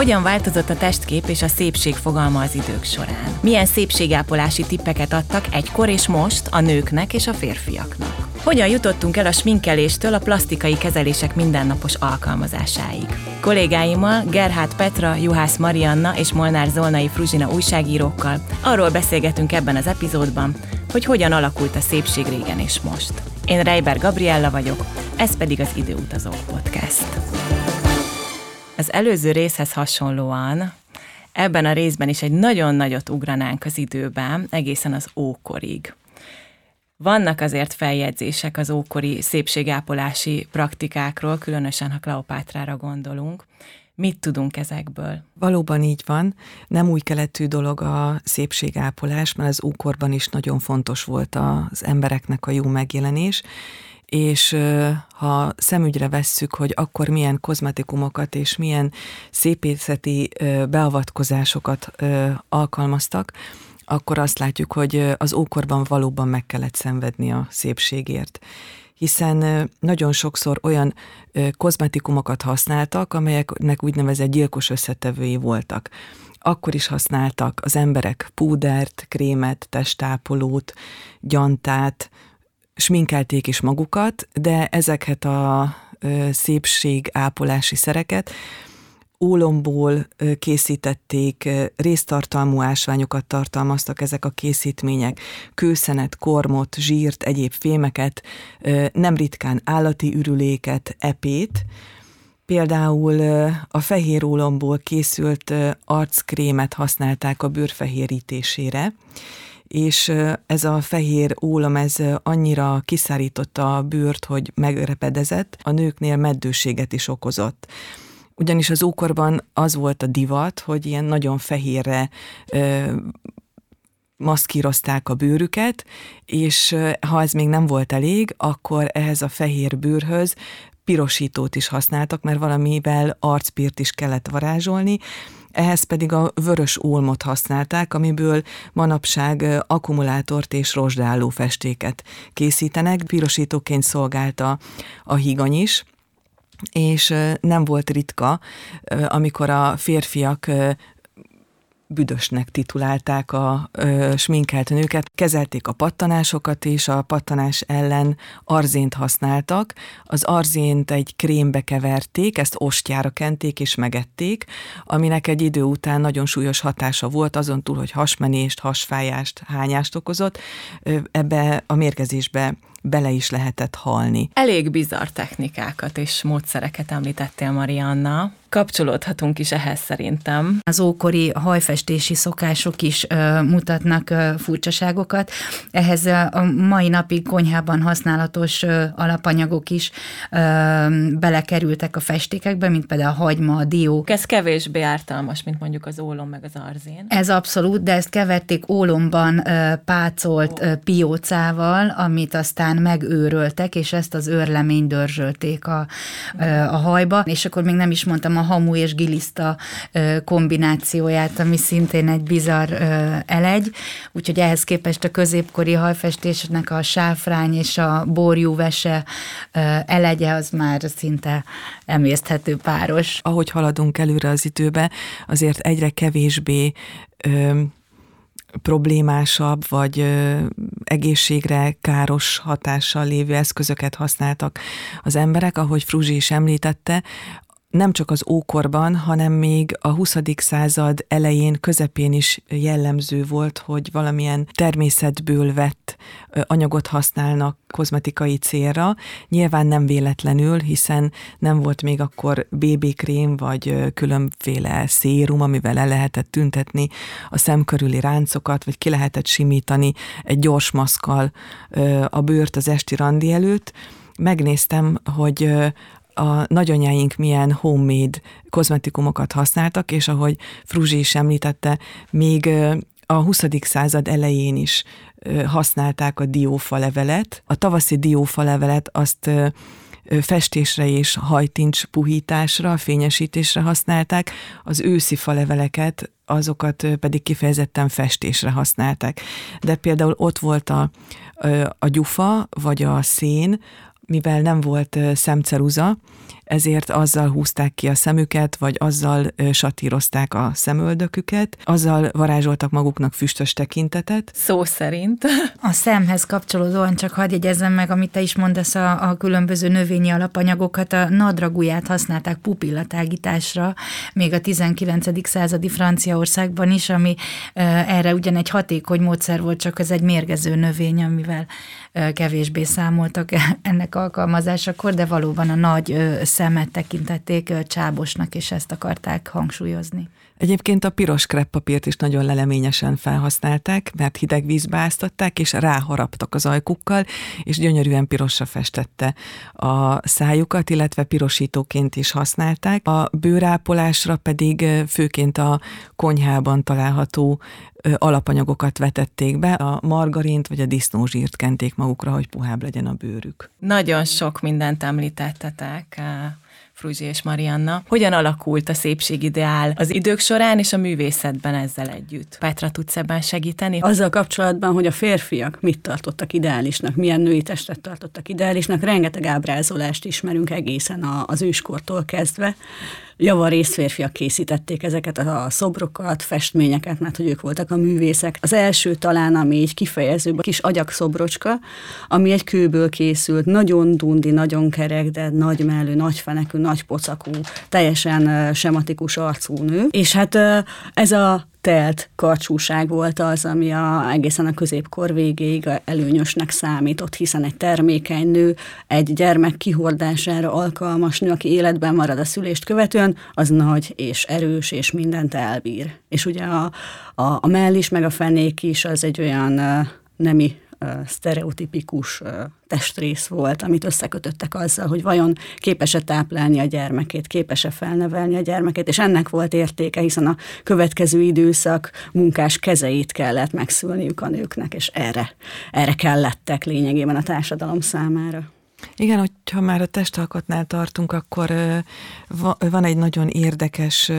Hogyan változott a testkép és a szépség fogalma az idők során? Milyen szépségápolási tippeket adtak egykor és most a nőknek és a férfiaknak? Hogyan jutottunk el a sminkeléstől a plastikai kezelések mindennapos alkalmazásáig? Kollégáimmal, Gerhard Petra, Juhász Marianna és Molnár Zolnai Fruzsina újságírókkal arról beszélgetünk ebben az epizódban, hogy hogyan alakult a szépség régen és most. Én Reiber Gabriella vagyok, ez pedig az Időutazók Podcast. Az előző részhez hasonlóan ebben a részben is egy nagyon nagyot ugranánk az időben, egészen az ókorig. Vannak azért feljegyzések az ókori szépségápolási praktikákról, különösen ha Kleopátrára gondolunk. Mit tudunk ezekből? Valóban így van. Nem új keletű dolog a szépségápolás, mert az ókorban is nagyon fontos volt az embereknek a jó megjelenés, és ha szemügyre vesszük, hogy akkor milyen kozmetikumokat és milyen szépészeti beavatkozásokat alkalmaztak, akkor azt látjuk, hogy az ókorban valóban meg kellett szenvedni a szépségért hiszen nagyon sokszor olyan kozmetikumokat használtak, amelyeknek úgynevezett gyilkos összetevői voltak. Akkor is használtak az emberek púdert, krémet, testápolót, gyantát, sminkelték is magukat, de ezeket a szépségápolási szereket ólomból készítették, résztartalmú ásványokat tartalmaztak ezek a készítmények, kőszenet, kormot, zsírt, egyéb fémeket, nem ritkán állati ürüléket, epét, Például a fehér ólomból készült arckrémet használták a bőrfehérítésére, és ez a fehér ólom, ez annyira kiszárította a bőrt, hogy megrepedezett, a nőknél meddőséget is okozott. Ugyanis az ókorban az volt a divat, hogy ilyen nagyon fehérre ö, maszkírozták a bőrüket, és ha ez még nem volt elég, akkor ehhez a fehér bőrhöz pirosítót is használtak, mert valamivel arcpírt is kellett varázsolni, ehhez pedig a vörös ólmot használták, amiből manapság akkumulátort és rozsdáló festéket készítenek. Pirosítóként szolgálta a higany is, és nem volt ritka, amikor a férfiak büdösnek titulálták a ö, sminkelt nőket, kezelték a pattanásokat, és a pattanás ellen arzént használtak. Az arzént egy krémbe keverték, ezt ostjára kenték és megették, aminek egy idő után nagyon súlyos hatása volt, azon túl, hogy hasmenést, hasfájást, hányást okozott, ebbe a mérgezésbe bele is lehetett halni. Elég bizarr technikákat és módszereket említettél, Marianna kapcsolódhatunk is ehhez szerintem. Az ókori hajfestési szokások is ö, mutatnak ö, furcsaságokat. Ehhez a mai napig konyhában használatos ö, alapanyagok is ö, belekerültek a festékekbe, mint például a hagyma, a dió. Ez kevésbé ártalmas, mint mondjuk az ólom meg az arzén. Ez abszolút, de ezt keverték ólomban ö, pácolt ö, piócával, amit aztán megőröltek, és ezt az őrlemény dörzsölték a, ö, a hajba, és akkor még nem is mondtam a hamu és giliszta kombinációját, ami szintén egy bizarr elegy, úgyhogy ehhez képest a középkori hajfestésnek a sáfrány és a borjú vese elegye az már szinte emészthető páros. Ahogy haladunk előre az időbe, azért egyre kevésbé ö, problémásabb, vagy ö, egészségre káros hatással lévő eszközöket használtak az emberek, ahogy Fruzsi is említette, nem csak az ókorban, hanem még a 20. század elején, közepén is jellemző volt, hogy valamilyen természetből vett anyagot használnak kozmetikai célra. Nyilván nem véletlenül, hiszen nem volt még akkor BB-krém, vagy különféle szérum, amivel el lehetett tüntetni a szem körüli ráncokat, vagy ki lehetett simítani egy gyors maszkal a bőrt az esti randi előtt. Megnéztem, hogy a nagyanyáink milyen homemade kozmetikumokat használtak, és ahogy Fruzsi is említette, még a 20. század elején is használták a diófalevelet. A tavaszi diófalevelet azt festésre és hajtincs puhításra, fényesítésre használták, az őszi faleveleket, azokat pedig kifejezetten festésre használták. De például ott volt a, a gyufa, vagy a szén, mivel nem volt szemceruza, ezért azzal húzták ki a szemüket, vagy azzal satírozták a szemöldöküket, azzal varázsoltak maguknak füstös tekintetet. Szó szerint. A szemhez kapcsolódóan csak hadd jegyezzem meg, amit te is mondasz, a, a különböző növényi alapanyagokat, a nadraguját használták pupillatágításra, még a 19. századi Franciaországban is, ami erre ugyan egy hatékony módszer volt, csak ez egy mérgező növény, amivel kevésbé számoltak ennek alkalmazásakor, de valóban a nagy szemet tekintették csábosnak, és ezt akarták hangsúlyozni. Egyébként a piros kreppapírt is nagyon leleményesen felhasználták, mert hideg vízbe áztatták, és ráharaptak az ajkukkal, és gyönyörűen pirosra festette a szájukat, illetve pirosítóként is használták. A bőrápolásra pedig főként a konyhában található alapanyagokat vetették be, a margarint vagy a disznózsírt kenték magukra, hogy puhább legyen a bőrük. Nagyon sok mindent említettetek Fruzsi és Marianna. Hogyan alakult a szépségideál az idők során és a művészetben ezzel együtt? Petra, tudsz ebben segíteni? Azzal kapcsolatban, hogy a férfiak mit tartottak ideálisnak, milyen női testet tartottak ideálisnak, rengeteg ábrázolást ismerünk egészen az őskortól kezdve javarész férfiak készítették ezeket a szobrokat, festményeket, mert hogy ők voltak a művészek. Az első talán, ami így kifejezőbb, a kis agyakszobrocska, ami egy kőből készült, nagyon dundi, nagyon kerek, de nagy mellő, nagy fenekű, nagy pocakú, teljesen sematikus arcú nő. És hát ez a telt karcsúság volt az, ami a, egészen a középkor végéig előnyösnek számított, hiszen egy termékeny nő, egy gyermek kihordására alkalmas nő, aki életben marad a szülést követően, az nagy és erős, és mindent elbír. És ugye a, a, a mell is, meg a fenék is az egy olyan nemi sztereotipikus testrész volt, amit összekötöttek azzal, hogy vajon képes-e táplálni a gyermekét, képes-e felnevelni a gyermekét, és ennek volt értéke, hiszen a következő időszak munkás kezeit kellett megszülniük a nőknek, és erre, erre kellettek lényegében a társadalom számára. Igen, hogyha már a testalkotnál tartunk, akkor van egy nagyon érdekes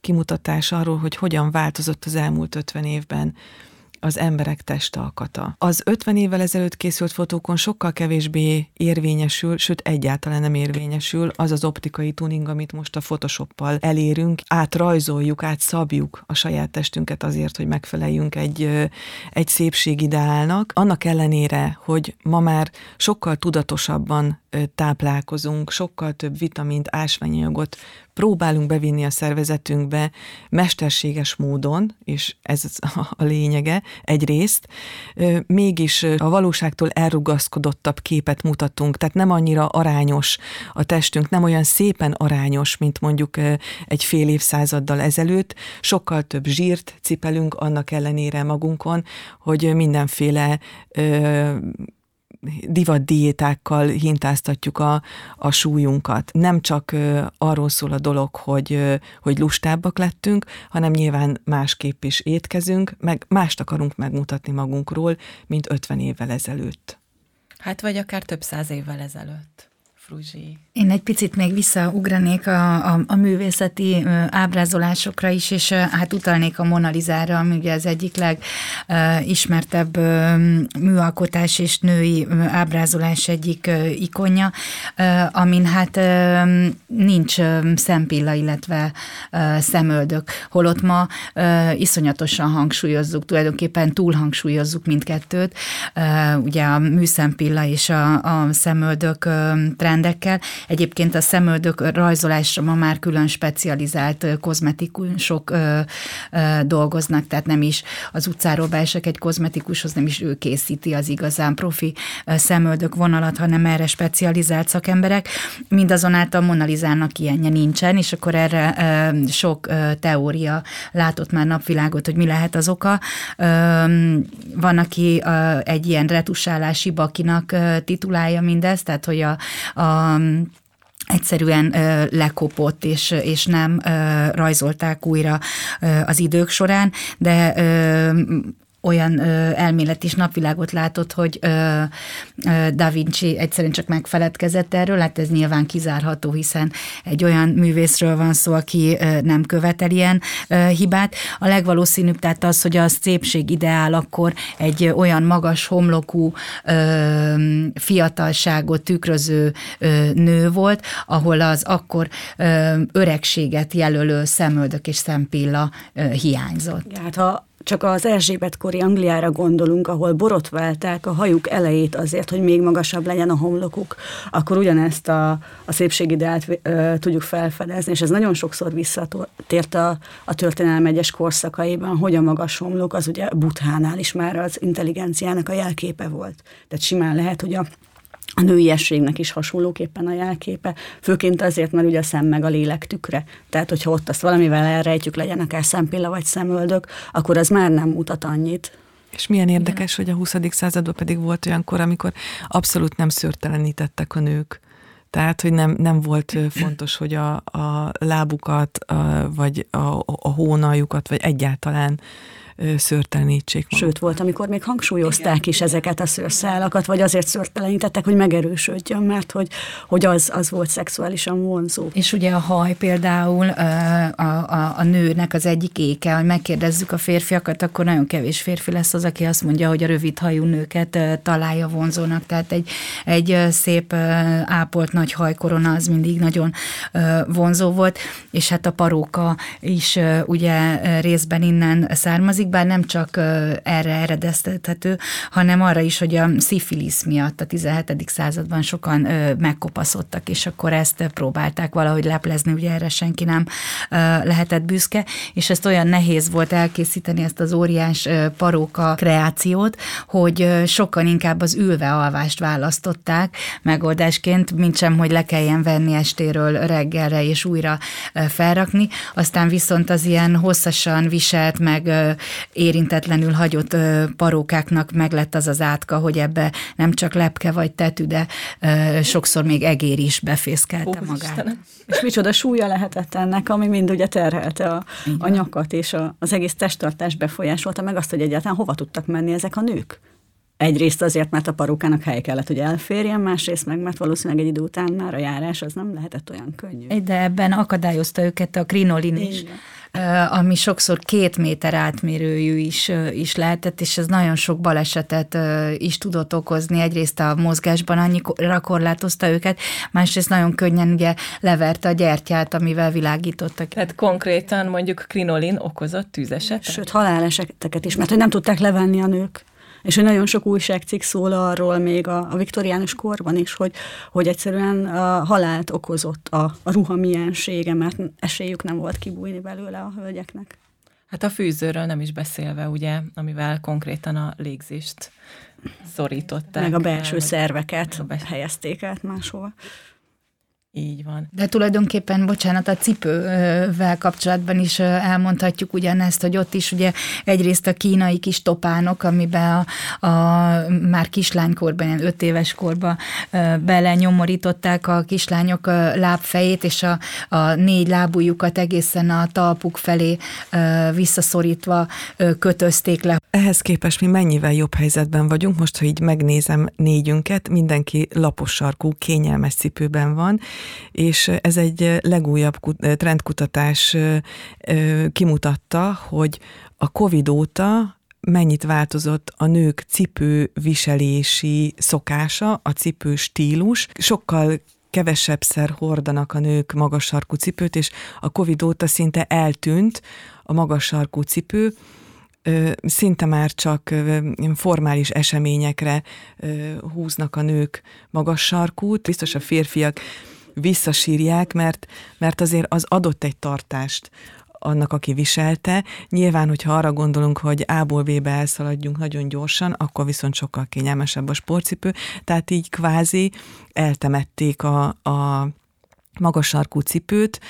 kimutatás arról, hogy hogyan változott az elmúlt 50 évben az emberek testalkata. Az 50 évvel ezelőtt készült fotókon sokkal kevésbé érvényesül, sőt egyáltalán nem érvényesül az az optikai tuning, amit most a Photoshoppal elérünk, átrajzoljuk, átszabjuk a saját testünket azért, hogy megfeleljünk egy, egy szépségideálnak. Annak ellenére, hogy ma már sokkal tudatosabban táplálkozunk, sokkal több vitamint, ásványanyagot próbálunk bevinni a szervezetünkbe mesterséges módon, és ez a lényege egyrészt, mégis a valóságtól elrugaszkodottabb képet mutatunk, tehát nem annyira arányos a testünk, nem olyan szépen arányos, mint mondjuk egy fél évszázaddal ezelőtt, sokkal több zsírt cipelünk annak ellenére magunkon, hogy mindenféle divat diétákkal hintáztatjuk a, a súlyunkat. Nem csak arról szól a dolog, hogy, hogy lustábbak lettünk, hanem nyilván másképp is étkezünk, meg mást akarunk megmutatni magunkról, mint 50 évvel ezelőtt. Hát vagy akár több száz évvel ezelőtt. Fruzsi. Én egy picit még visszaugranék a, a, a művészeti ábrázolásokra is, és hát utalnék a Monalizára, ami ugye az egyik legismertebb műalkotás és női ábrázolás egyik ikonja, amin hát nincs szempilla, illetve szemöldök, holott ma iszonyatosan hangsúlyozzuk, tulajdonképpen túl hangsúlyozzuk mindkettőt. Ugye a műszempilla és a, a szemöldök trend trendekkel. Egyébként a szemöldök rajzolásra ma már külön specializált kozmetikusok dolgoznak, tehát nem is az utcáról beesek egy kozmetikushoz, nem is ő készíti az igazán profi szemöldök vonalat, hanem erre specializált szakemberek. Mindazonáltal Monalizának ilyenje nincsen, és akkor erre sok teória látott már napvilágot, hogy mi lehet az oka. Van, aki egy ilyen retusálási bakinak titulálja mindezt, tehát hogy a, a egyszerűen ö, lekopott, és, és nem ö, rajzolták újra ö, az idők során, de ö, olyan ö, elmélet is napvilágot látott, hogy ö, ö, Da Vinci egyszerűen csak megfeledkezett erről, hát ez nyilván kizárható, hiszen egy olyan művészről van szó, aki ö, nem követel ilyen ö, hibát. A legvalószínűbb tehát az, hogy a szépség ideál akkor egy olyan magas homlokú ö, fiatalságot tükröző ö, nő volt, ahol az akkor ö, öregséget jelölő szemöldök és szempilla ö, hiányzott. Hát ha csak az Erzsébet-kori Angliára gondolunk, ahol borotválták a hajuk elejét azért, hogy még magasabb legyen a homlokuk, akkor ugyanezt a, a szépségideát ö, tudjuk felfedezni, és ez nagyon sokszor visszatért a, a történelem egyes korszakaiban, hogy a magas homlok az ugye Buthánál is már az intelligenciának a jelképe volt. Tehát simán lehet, hogy a a nőiességnek is hasonlóképpen a jelképe, főként azért, mert ugye a szem meg a lélek tükre. Tehát, hogyha ott azt valamivel elrejtjük, legyen akár szempilla vagy szemöldök, akkor az már nem mutat annyit. És milyen érdekes, hogy a 20. században pedig volt olyan kor, amikor abszolút nem szörtelenítettek a nők. Tehát, hogy nem, nem volt fontos, hogy a, a lábukat, a, vagy a, a hónaljukat, vagy egyáltalán szörtelenítsék magukat. Sőt, volt, amikor még hangsúlyozták Igen. is ezeket a szőrszálakat, vagy azért szörtelenítettek, hogy megerősödjön, mert hogy, hogy az, az volt szexuálisan vonzó. És ugye a haj például a, a, a nőnek az egyik éke, hogy megkérdezzük a férfiakat, akkor nagyon kevés férfi lesz az, aki azt mondja, hogy a rövid hajú nőket találja vonzónak, tehát egy, egy szép ápolt nagy hajkorona az mindig nagyon vonzó volt, és hát a paróka is ugye részben innen származik, bár nem csak erre eredeztethető, hanem arra is, hogy a szifilisz miatt a 17. században sokan megkopaszodtak, és akkor ezt próbálták valahogy leplezni, ugye erre senki nem lehetett büszke, és ezt olyan nehéz volt elkészíteni ezt az óriás paróka kreációt, hogy sokan inkább az ülve alvást választották megoldásként, mint sem, hogy le kelljen venni estéről reggelre és újra felrakni. Aztán viszont az ilyen hosszasan viselt, meg érintetlenül hagyott parókáknak meglett az az átka, hogy ebbe nem csak lepke vagy tetű, de sokszor még egér is befészkelte Ó, magát. Istenem. És micsoda súlya lehetett ennek, ami mind ugye terhelte a, a nyakat, és a, az egész testtartás befolyásolta meg azt, hogy egyáltalán hova tudtak menni ezek a nők. Egyrészt azért, mert a parókának hely kellett, hogy elférjen, másrészt meg, mert valószínűleg egy idő után már a járás az nem lehetett olyan könnyű. De ebben akadályozta őket a krinolin is. Igen ami sokszor két méter átmérőjű is, is lehetett, és ez nagyon sok balesetet is tudott okozni. Egyrészt a mozgásban annyira korlátozta őket, másrészt nagyon könnyen ugye leverte a gyertyát, amivel világítottak. Tehát konkrétan mondjuk krinolin okozott tűzesetet? Sőt, haláleseteket is, mert hogy nem tudták levenni a nők és hogy nagyon sok újságcikk szól arról még a, a viktoriánus korban is, hogy, hogy egyszerűen a halált okozott a, a ruha miensége, mert esélyük nem volt kibújni belőle a hölgyeknek. Hát a fűzőről nem is beszélve, ugye, amivel konkrétan a légzést szorították. Meg a belső szerveket a belső... helyezték át máshova. Így van. De tulajdonképpen, bocsánat, a cipővel kapcsolatban is elmondhatjuk ugyanezt, hogy ott is ugye egyrészt a kínai kis topánok, amiben a, a már kislánykorban, ilyen öt éves korban bele nyomorították a kislányok lábfejét, és a, a négy lábújukat egészen a talpuk felé visszaszorítva kötözték le. Ehhez képest mi mennyivel jobb helyzetben vagyunk, most, ha így megnézem négyünket, mindenki lapos sarkú, kényelmes cipőben van, és ez egy legújabb trendkutatás kimutatta, hogy a COVID óta mennyit változott a nők cipőviselési szokása, a cipő stílus. Sokkal kevesebbszer hordanak a nők magas sarkú cipőt, és a Covid óta szinte eltűnt a magas sarkú cipő, szinte már csak formális eseményekre húznak a nők magas sarkút, biztos a férfiak visszasírják, mert, mert azért az adott egy tartást annak, aki viselte. Nyilván, hogyha arra gondolunk, hogy A-ból B-be elszaladjunk nagyon gyorsan, akkor viszont sokkal kényelmesebb a sportcipő. Tehát így kvázi eltemették a, a magas sarkú cipőt,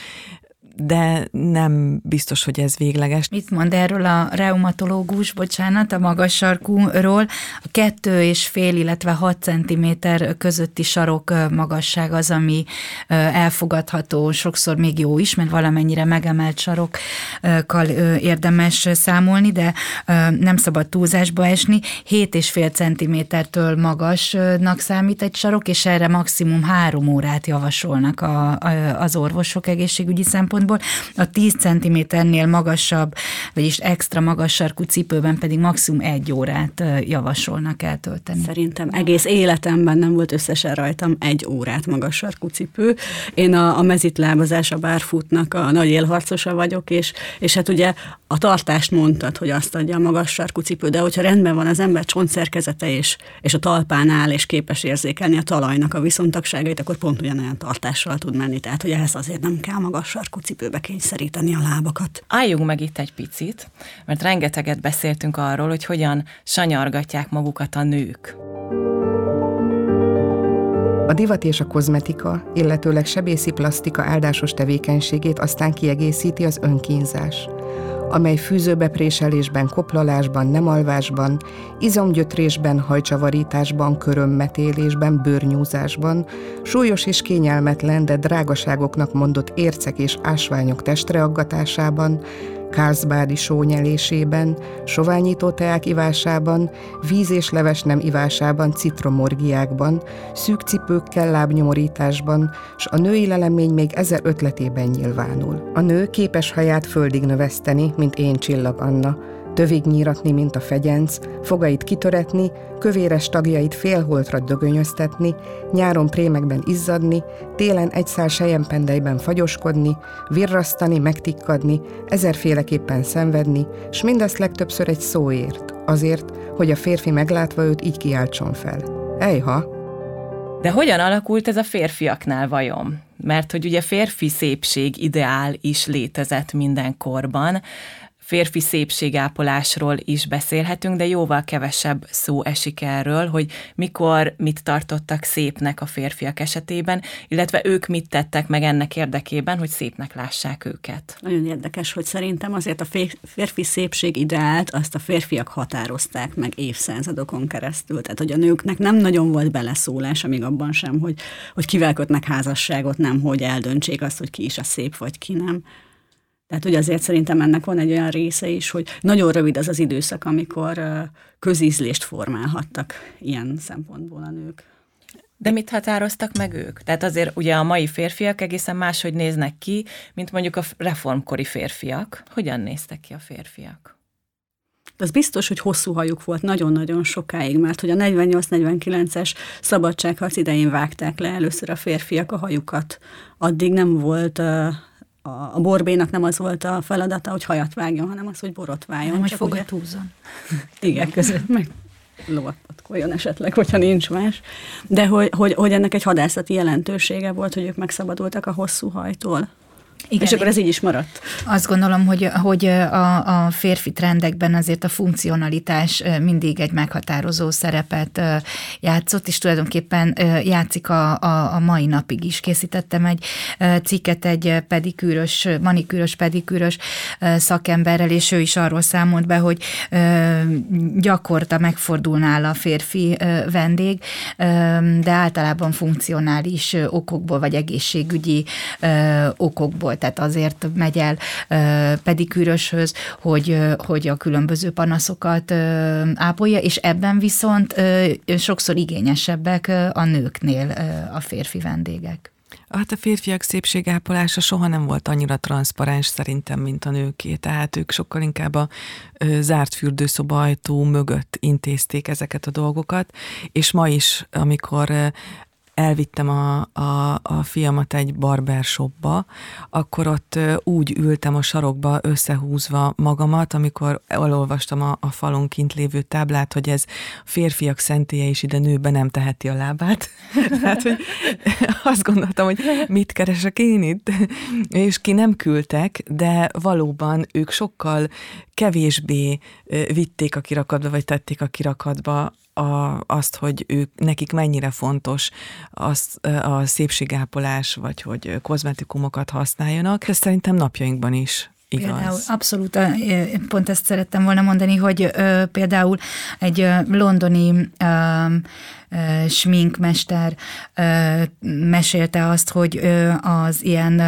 de nem biztos, hogy ez végleges. Mit mond erről a reumatológus, bocsánat, a magas sarkúról? A kettő és fél, illetve 6 centiméter közötti sarok magasság az, ami elfogadható, sokszor még jó is, mert valamennyire megemelt sarokkal érdemes számolni, de nem szabad túlzásba esni. 7 és fél centimétertől magasnak számít egy sarok, és erre maximum három órát javasolnak a, az orvosok egészségügyi szempontból szempontból. A 10 cm-nél magasabb, vagyis extra magas sarkú cipőben pedig maximum egy órát javasolnak eltölteni. Szerintem egész életemben nem volt összesen rajtam egy órát magas sarkú cipő. Én a, a mezitlábazás, a bárfutnak a nagy élharcosa vagyok, és, és hát ugye a tartást mondtad, hogy azt adja a magas sarkú cipő, de hogyha rendben van az ember csontszerkezete és, és a talpán áll, és képes érzékelni a talajnak a viszontagságait, akkor pont ugyanolyan tartással tud menni. Tehát, hogy ehhez azért nem kell magas sarkú cipő cipőbe kényszeríteni a lábakat. Álljunk meg itt egy picit, mert rengeteget beszéltünk arról, hogy hogyan sanyargatják magukat a nők. A divat és a kozmetika, illetőleg sebészi plastika áldásos tevékenységét aztán kiegészíti az önkínzás amely fűzőbepréselésben, koplalásban, nemalvásban, izomgyötrésben, hajcsavarításban, körömmetélésben, bőrnyúzásban, súlyos és kényelmetlen, de drágaságoknak mondott ércek és ásványok testreaggatásában, Kárszbádi sónyelésében, soványító teák ivásában, víz és leves nem ivásában, citromorgiákban, szűk cipőkkel lábnyomorításban, s a női lelemény még ezer ötletében nyilvánul. A nő képes haját földig növeszteni, mint én csillag Anna, tövig nyíratni, mint a fegyenc, fogait kitöretni, kövéres tagjait félholtra dögönyöztetni, nyáron prémekben izzadni, télen egy szál sejempendejben fagyoskodni, virrasztani, megtikkadni, ezerféleképpen szenvedni, s mindezt legtöbbször egy szóért, azért, hogy a férfi meglátva őt így kiáltson fel. Ejha! De hogyan alakult ez a férfiaknál vajon? Mert hogy ugye férfi szépség ideál is létezett mindenkorban, férfi szépségápolásról is beszélhetünk, de jóval kevesebb szó esik erről, hogy mikor mit tartottak szépnek a férfiak esetében, illetve ők mit tettek meg ennek érdekében, hogy szépnek lássák őket. Nagyon érdekes, hogy szerintem azért a férfi szépség ideált azt a férfiak határozták meg évszázadokon keresztül. Tehát, hogy a nőknek nem nagyon volt beleszólás, amíg abban sem, hogy, hogy kivel kötnek házasságot, nem hogy eldöntsék azt, hogy ki is a szép, vagy ki nem. Tehát, hogy azért szerintem ennek van egy olyan része is, hogy nagyon rövid az az időszak, amikor közízlést formálhattak ilyen szempontból a nők. De mit határoztak meg ők? Tehát azért ugye a mai férfiak egészen máshogy néznek ki, mint mondjuk a reformkori férfiak. Hogyan néztek ki a férfiak? Az biztos, hogy hosszú hajuk volt nagyon-nagyon sokáig, mert hogy a 48-49-es szabadságharc idején vágták le először a férfiak a hajukat. Addig nem volt a, a borbénak nem az volt a feladata, hogy hajat vágjon, hanem az, hogy borot váljon. Nem, hogy fogat húzzon. Igen, között meg lovat patkoljon esetleg, hogyha nincs más. De hogy, hogy, hogy ennek egy hadászati jelentősége volt, hogy ők megszabadultak a hosszú hajtól. Igen, és akkor ez így is maradt. Azt gondolom, hogy, hogy a, a férfi trendekben azért a funkcionalitás mindig egy meghatározó szerepet játszott, és tulajdonképpen játszik a, a, a mai napig is. Készítettem egy cikket egy pedikűrös, manikűrös, pedikűrös szakemberrel, és ő is arról számolt be, hogy gyakorta megfordul nála a férfi vendég, de általában funkcionális okokból, vagy egészségügyi okokból tehát azért megy el pedikűröshöz, hogy, hogy a különböző panaszokat ápolja, és ebben viszont sokszor igényesebbek a nőknél a férfi vendégek. Hát a férfiak szépségápolása soha nem volt annyira transzparens szerintem, mint a nőké. Tehát ők sokkal inkább a ö, zárt fürdőszoba ajtó mögött intézték ezeket a dolgokat, és ma is, amikor elvittem a, a, a fiamat egy barbershopba, akkor ott úgy ültem a sarokba összehúzva magamat, amikor elolvastam a, a falon kint lévő táblát, hogy ez férfiak szentélye, és ide nőbe nem teheti a lábát. hát, hogy azt gondoltam, hogy mit keresek én itt, és ki nem küldtek, de valóban ők sokkal kevésbé vitték a kirakatba, vagy tették a kirakatba a, azt, hogy ők, nekik mennyire fontos az, a szépségápolás, vagy hogy kozmetikumokat használjanak. Ez szerintem napjainkban is Igaz. Például abszolút, pont ezt szerettem volna mondani, hogy ö, például egy ö, londoni ö, sminkmester mesélte azt, hogy az ilyen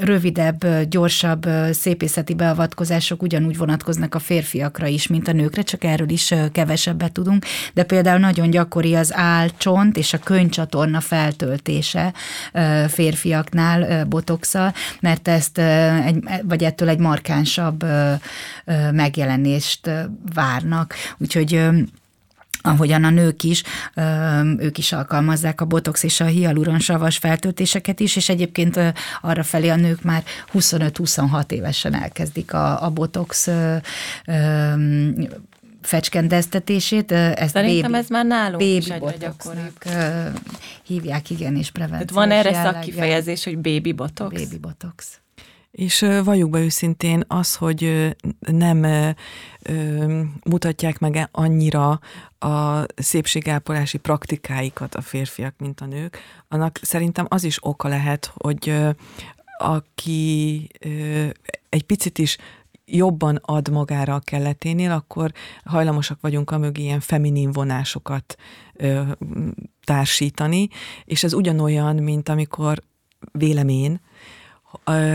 rövidebb, gyorsabb szépészeti beavatkozások ugyanúgy vonatkoznak a férfiakra is, mint a nőkre, csak erről is kevesebbet tudunk, de például nagyon gyakori az álcsont és a könycsatorna feltöltése férfiaknál botoxal, mert ezt egy, vagy ettől egy markánsabb megjelenést várnak. Úgyhogy ahogyan a nők is, ők is alkalmazzák a botox és a hialuronsavas feltöltéseket is, és egyébként arra felé a nők már 25-26 évesen elkezdik a, a botox fecskendeztetését. Ezt Szerintem baby, ez már nálunk baby is botoxnak hívják, igen, és prevenciós van erre szakkifejezés, hogy baby botox? Baby botox. És valljuk be őszintén az, hogy nem mutatják meg annyira a szépségápolási praktikáikat a férfiak, mint a nők, annak szerintem az is oka lehet, hogy aki egy picit is jobban ad magára a kelleténél, akkor hajlamosak vagyunk a mögé ilyen feminin vonásokat társítani, és ez ugyanolyan, mint amikor vélemény,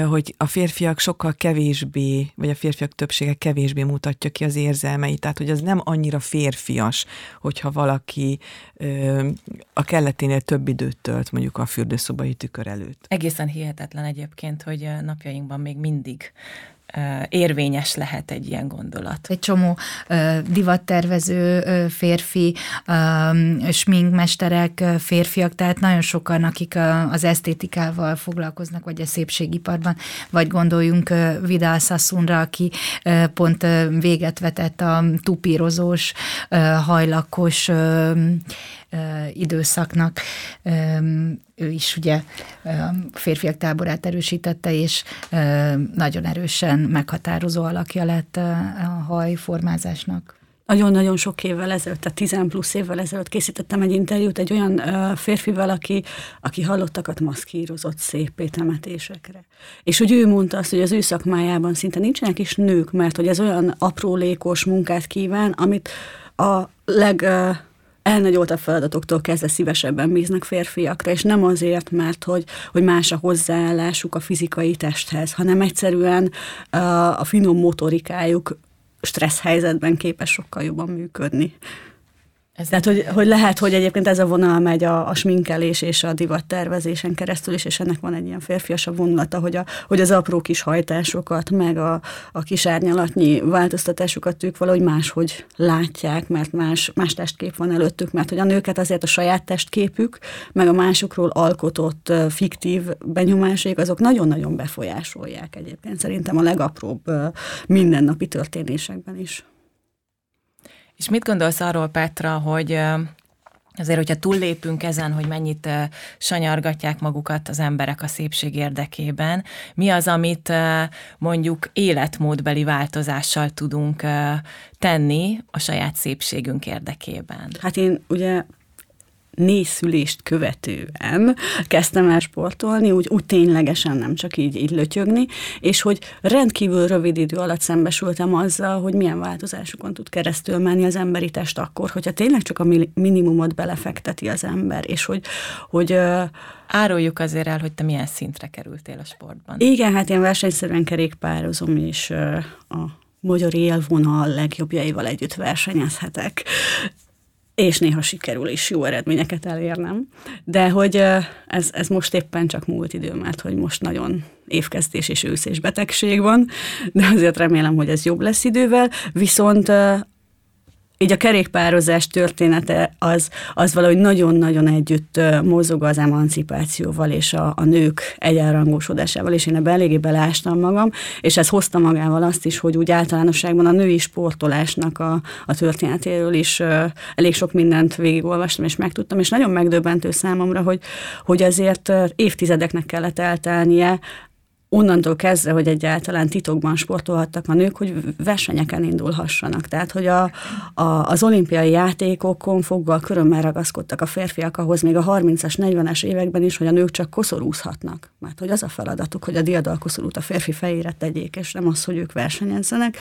hogy a férfiak sokkal kevésbé, vagy a férfiak többsége kevésbé mutatja ki az érzelmeit, tehát hogy az nem annyira férfias, hogyha valaki a kelleténél több időt tölt mondjuk a fürdőszobai tükör előtt. Egészen hihetetlen egyébként, hogy napjainkban még mindig érvényes lehet egy ilyen gondolat. Egy csomó divattervező férfi, sminkmesterek, férfiak, tehát nagyon sokan, akik az esztétikával foglalkoznak, vagy a szépségiparban, vagy gondoljunk Vidal Sassoonra, aki pont véget vetett a tupírozós, hajlakos időszaknak. Ő is ugye férfiak táborát erősítette, és nagyon erősen meghatározó alakja lett a hajformázásnak. Nagyon-nagyon sok évvel ezelőtt, tehát 10 plusz évvel ezelőtt készítettem egy interjút egy olyan uh, férfival, aki, aki hallottakat maszkírozott szép temetésekre. És hogy ő mondta azt, hogy az ő szakmájában szinte nincsenek is nők, mert hogy ez olyan aprólékos munkát kíván, amit a leg... Uh, elnagyoltabb feladatoktól kezdve szívesebben bíznak férfiakra, és nem azért, mert hogy, hogy más a hozzáállásuk a fizikai testhez, hanem egyszerűen a finom motorikájuk stressz helyzetben képes sokkal jobban működni. Ez Tehát, hogy, hogy lehet, hogy egyébként ez a vonal megy a, a sminkelés és a divattervezésen keresztül is, és ennek van egy ilyen férfiasabb vonulata, hogy, a, hogy az apró kis hajtásokat, meg a, a kis árnyalatnyi változtatásokat ők valahogy máshogy látják, mert más, más testkép van előttük, mert hogy a nőket azért a saját testképük, meg a másokról alkotott fiktív benyomásaik, azok nagyon-nagyon befolyásolják egyébként szerintem a legapróbb mindennapi történésekben is. És mit gondolsz arról, Petra, hogy Azért, hogyha túllépünk ezen, hogy mennyit sanyargatják magukat az emberek a szépség érdekében, mi az, amit mondjuk életmódbeli változással tudunk tenni a saját szépségünk érdekében? Hát én ugye négy szülést követően kezdtem el sportolni, úgy, úgy ténylegesen nem csak így, így lötyögni, és hogy rendkívül rövid idő alatt szembesültem azzal, hogy milyen változásokon tud keresztül menni az emberi test akkor, hogyha tényleg csak a minimumot belefekteti az ember, és hogy, hogy Áruljuk azért el, hogy te milyen szintre kerültél a sportban. Igen, hát én versenyszerűen kerékpározom, és a magyar élvonal legjobbjaival együtt versenyezhetek és néha sikerül is jó eredményeket elérnem. De hogy ez, ez most éppen csak múlt idő, mert hogy most nagyon évkezdés és ősz és betegség van, de azért remélem, hogy ez jobb lesz idővel. Viszont így a kerékpározás története az, az valahogy nagyon-nagyon együtt mozog az emancipációval és a, a nők egyenrangosodásával, és én ebbe eléggé belástam magam, és ez hozta magával azt is, hogy úgy általánosságban a női sportolásnak a, a történetéről is elég sok mindent végigolvastam, és megtudtam, és nagyon megdöbbentő számomra, hogy, hogy azért évtizedeknek kellett eltelnie onnantól kezdve, hogy egyáltalán titokban sportolhattak a nők, hogy versenyeken indulhassanak. Tehát, hogy a, a, az olimpiai játékokon foggal körömmel ragaszkodtak a férfiak ahhoz még a 30-as, 40-es években is, hogy a nők csak koszorúzhatnak. Mert hogy az a feladatuk, hogy a diadalkoszorút a férfi fejére tegyék, és nem az, hogy ők versenyezzenek.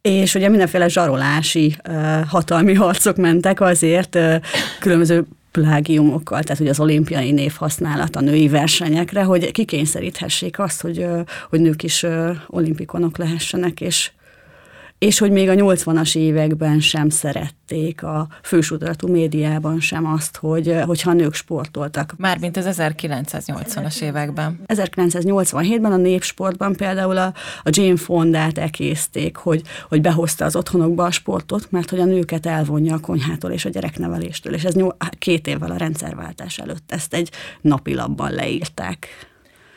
És ugye mindenféle zsarolási uh, hatalmi harcok mentek azért, uh, különböző plágiumokkal, tehát hogy az olimpiai név használat a női versenyekre, hogy kikényszeríthessék azt, hogy, hogy nők is olimpikonok lehessenek, és és hogy még a 80-as években sem szerették a fősodratú médiában sem azt, hogy, hogyha nők sportoltak. Mármint az 1980-as években. 1987-ben a népsportban például a, a Jane Fondát ekészték, hogy, hogy behozta az otthonokba a sportot, mert hogy a nőket elvonja a konyhától és a gyerekneveléstől, és ez két évvel a rendszerváltás előtt ezt egy napilapban leírták.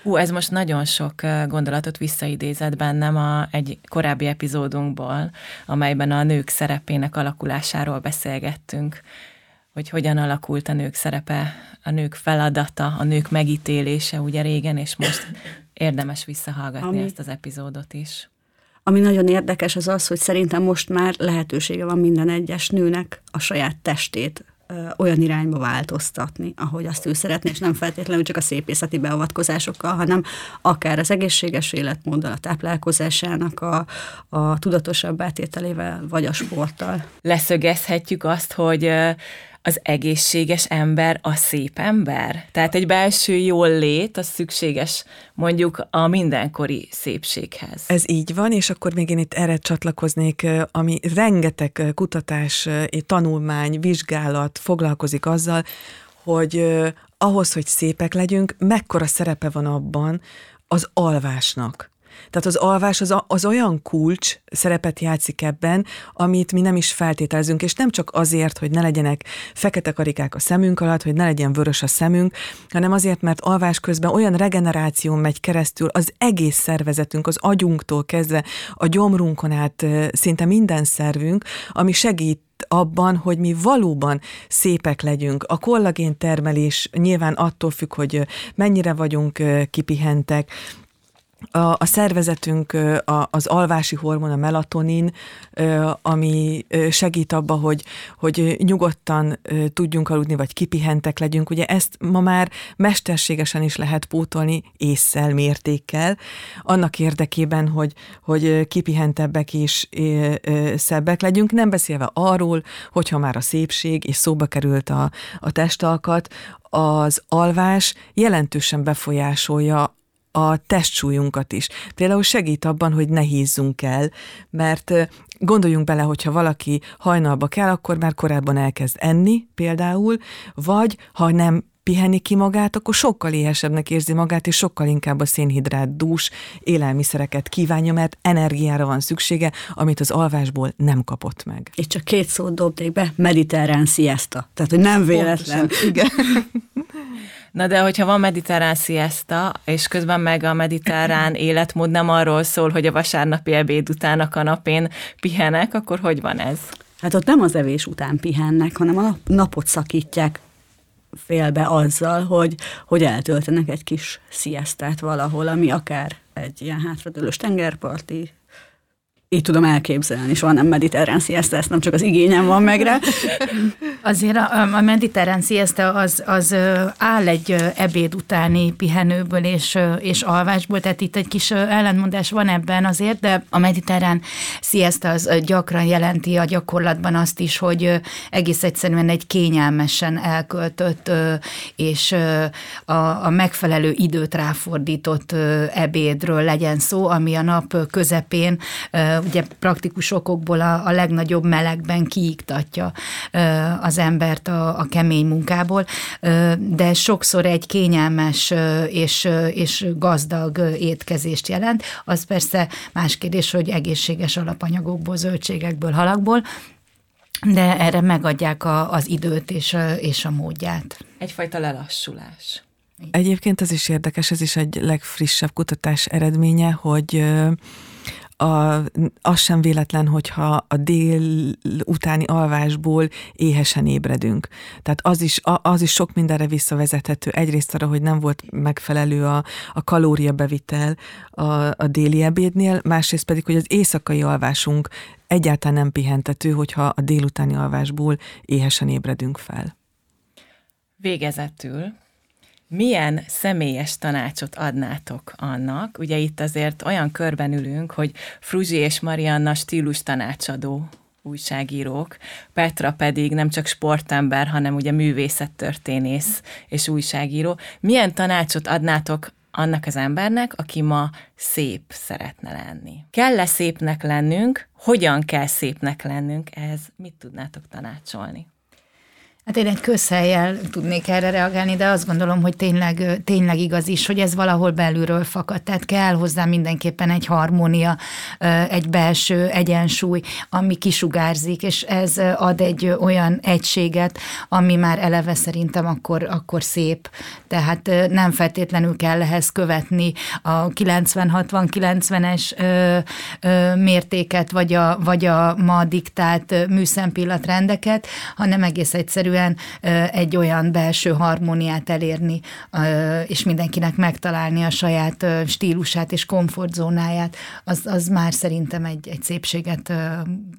Hú, ez most nagyon sok gondolatot visszaidézett bennem a, egy korábbi epizódunkból, amelyben a nők szerepének alakulásáról beszélgettünk, hogy hogyan alakult a nők szerepe, a nők feladata, a nők megítélése ugye régen, és most érdemes visszahallgatni Ami... ezt az epizódot is. Ami nagyon érdekes az az, hogy szerintem most már lehetősége van minden egyes nőnek a saját testét olyan irányba változtatni, ahogy azt ő szeretné, és nem feltétlenül csak a szépészeti beavatkozásokkal, hanem akár az egészséges életmóddal, a táplálkozásának a, a tudatosabb átételével, vagy a sporttal. Leszögezhetjük azt, hogy az egészséges ember a szép ember? Tehát egy belső jól lét, az szükséges mondjuk a mindenkori szépséghez. Ez így van, és akkor még én itt erre csatlakoznék, ami rengeteg kutatás, tanulmány, vizsgálat foglalkozik azzal, hogy ahhoz, hogy szépek legyünk, mekkora szerepe van abban az alvásnak. Tehát az alvás az, az olyan kulcs szerepet játszik ebben, amit mi nem is feltételezünk, és nem csak azért, hogy ne legyenek fekete karikák a szemünk alatt, hogy ne legyen vörös a szemünk, hanem azért, mert alvás közben olyan regeneráció megy keresztül az egész szervezetünk, az agyunktól kezdve a gyomrunkon át szinte minden szervünk, ami segít abban, hogy mi valóban szépek legyünk. A kollagén termelés nyilván attól függ, hogy mennyire vagyunk kipihentek, a, a szervezetünk a, az alvási hormon, a melatonin, ami segít abba, hogy, hogy nyugodtan tudjunk aludni, vagy kipihentek legyünk. Ugye ezt ma már mesterségesen is lehet pótolni észszel, mértékkel, annak érdekében, hogy, hogy kipihentebbek és szebbek legyünk, nem beszélve arról, hogyha már a szépség és szóba került a, a testalkat, az alvás jelentősen befolyásolja a testsúlyunkat is. Például segít abban, hogy ne hízzunk el, mert gondoljunk bele, hogyha valaki hajnalba kell, akkor már korábban elkezd enni például, vagy ha nem piheni ki magát, akkor sokkal éhesebbnek érzi magát, és sokkal inkább a szénhidrát dús élelmiszereket kívánja, mert energiára van szüksége, amit az alvásból nem kapott meg. És csak két szót dobték be, mediterrán siesta. Tehát, hogy nem véletlen. Pontosan, igen. Na de hogyha van mediterrán siesta, és közben meg a mediterrán életmód nem arról szól, hogy a vasárnapi ebéd után a kanapén pihenek, akkor hogy van ez? Hát ott nem az evés után pihennek, hanem a napot szakítják félbe azzal, hogy, hogy eltöltenek egy kis sziasztát valahol, ami akár egy ilyen hátradőlős tengerparti így tudom elképzelni, soha nem mediterrán siesta, ezt nem csak az igényem van meg rá. Azért a, a mediterrán siesta az, az áll egy ebéd utáni pihenőből és, és alvásból, tehát itt egy kis ellentmondás van ebben azért, de a mediterrán siesta az gyakran jelenti a gyakorlatban azt is, hogy egész egyszerűen egy kényelmesen elköltött és a, a megfelelő időt ráfordított ebédről legyen szó, ami a nap közepén ugye praktikus okokból a, a legnagyobb melegben kiiktatja az embert a, a kemény munkából, de sokszor egy kényelmes és, és gazdag étkezést jelent. Az persze más kérdés, hogy egészséges alapanyagokból, zöldségekből, halakból, de erre megadják a, az időt és a, és a módját. Egyfajta lelassulás. Egyébként ez is érdekes, ez is egy legfrissebb kutatás eredménye, hogy a, az sem véletlen, hogyha a dél utáni alvásból éhesen ébredünk. Tehát az is, az is sok mindenre visszavezethető. Egyrészt arra, hogy nem volt megfelelő a, a kalóriabevitel a, a déli ebédnél, másrészt pedig, hogy az éjszakai alvásunk egyáltalán nem pihentető, hogyha a délutáni alvásból éhesen ébredünk fel. Végezetül milyen személyes tanácsot adnátok annak? Ugye itt azért olyan körben ülünk, hogy Fruzsi és Marianna stílus tanácsadó újságírók, Petra pedig nem csak sportember, hanem ugye művészettörténész és újságíró. Milyen tanácsot adnátok annak az embernek, aki ma szép szeretne lenni? Kell-e szépnek lennünk? Hogyan kell szépnek lennünk? Ez mit tudnátok tanácsolni? Hát én egy közhelyjel tudnék erre reagálni, de azt gondolom, hogy tényleg, tényleg igaz is, hogy ez valahol belülről fakad. Tehát kell hozzá mindenképpen egy harmónia, egy belső egyensúly, ami kisugárzik, és ez ad egy olyan egységet, ami már eleve szerintem akkor, akkor szép. Tehát nem feltétlenül kell ehhez követni a 90-60-90-es mértéket, vagy a, vagy a ma diktált műszempillantrendeket, hanem egész egyszerű egyszerűen egy olyan belső harmóniát elérni, és mindenkinek megtalálni a saját stílusát és komfortzónáját, az, az már szerintem egy, egy szépséget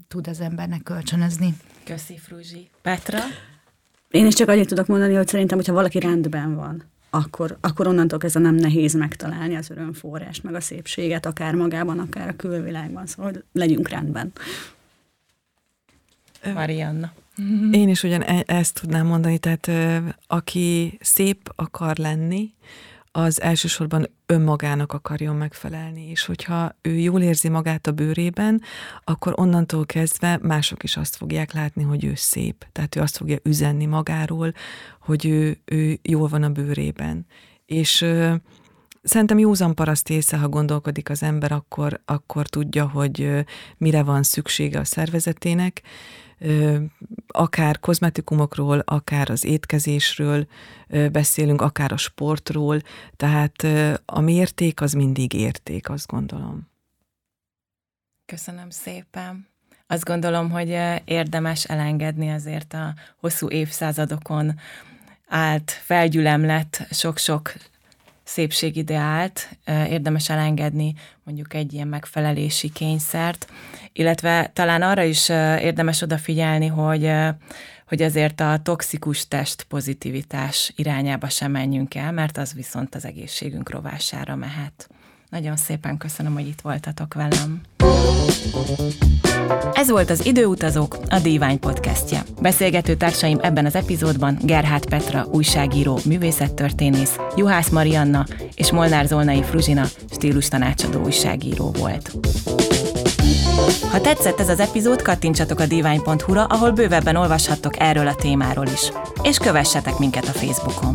tud az embernek kölcsönözni. Köszi, Fruzsi. Petra? Én is csak annyit tudok mondani, hogy szerintem, hogyha valaki rendben van, akkor, akkor onnantól kezdve nem nehéz megtalálni az örömforrást, meg a szépséget, akár magában, akár a külvilágban. Szóval hogy legyünk rendben. Marianna. Én is ugyan e- ezt tudnám mondani, tehát aki szép akar lenni, az elsősorban önmagának akarjon megfelelni, és hogyha ő jól érzi magát a bőrében, akkor onnantól kezdve mások is azt fogják látni, hogy ő szép. Tehát ő azt fogja üzenni magáról, hogy ő, ő jól van a bőrében. És ö, szerintem józan paraszt észre, ha gondolkodik az ember, akkor, akkor tudja, hogy ö, mire van szüksége a szervezetének, akár kozmetikumokról, akár az étkezésről beszélünk, akár a sportról, tehát a mérték az mindig érték, azt gondolom. Köszönöm szépen. Azt gondolom, hogy érdemes elengedni azért a hosszú évszázadokon állt, felgyülemlett sok-sok szépségideált, érdemes elengedni mondjuk egy ilyen megfelelési kényszert, illetve talán arra is érdemes odafigyelni, hogy hogy azért a toxikus test pozitivitás irányába sem menjünk el, mert az viszont az egészségünk rovására mehet. Nagyon szépen köszönöm, hogy itt voltatok velem. Ez volt az Időutazók, a Divány podcastje. Beszélgető társaim ebben az epizódban Gerhát Petra, újságíró, művészettörténész, Juhász Marianna és Molnár Zolnai Fruzsina, stílus tanácsadó újságíró volt. Ha tetszett ez az epizód, kattintsatok a divány.hu-ra, ahol bővebben olvashattok erről a témáról is. És kövessetek minket a Facebookon.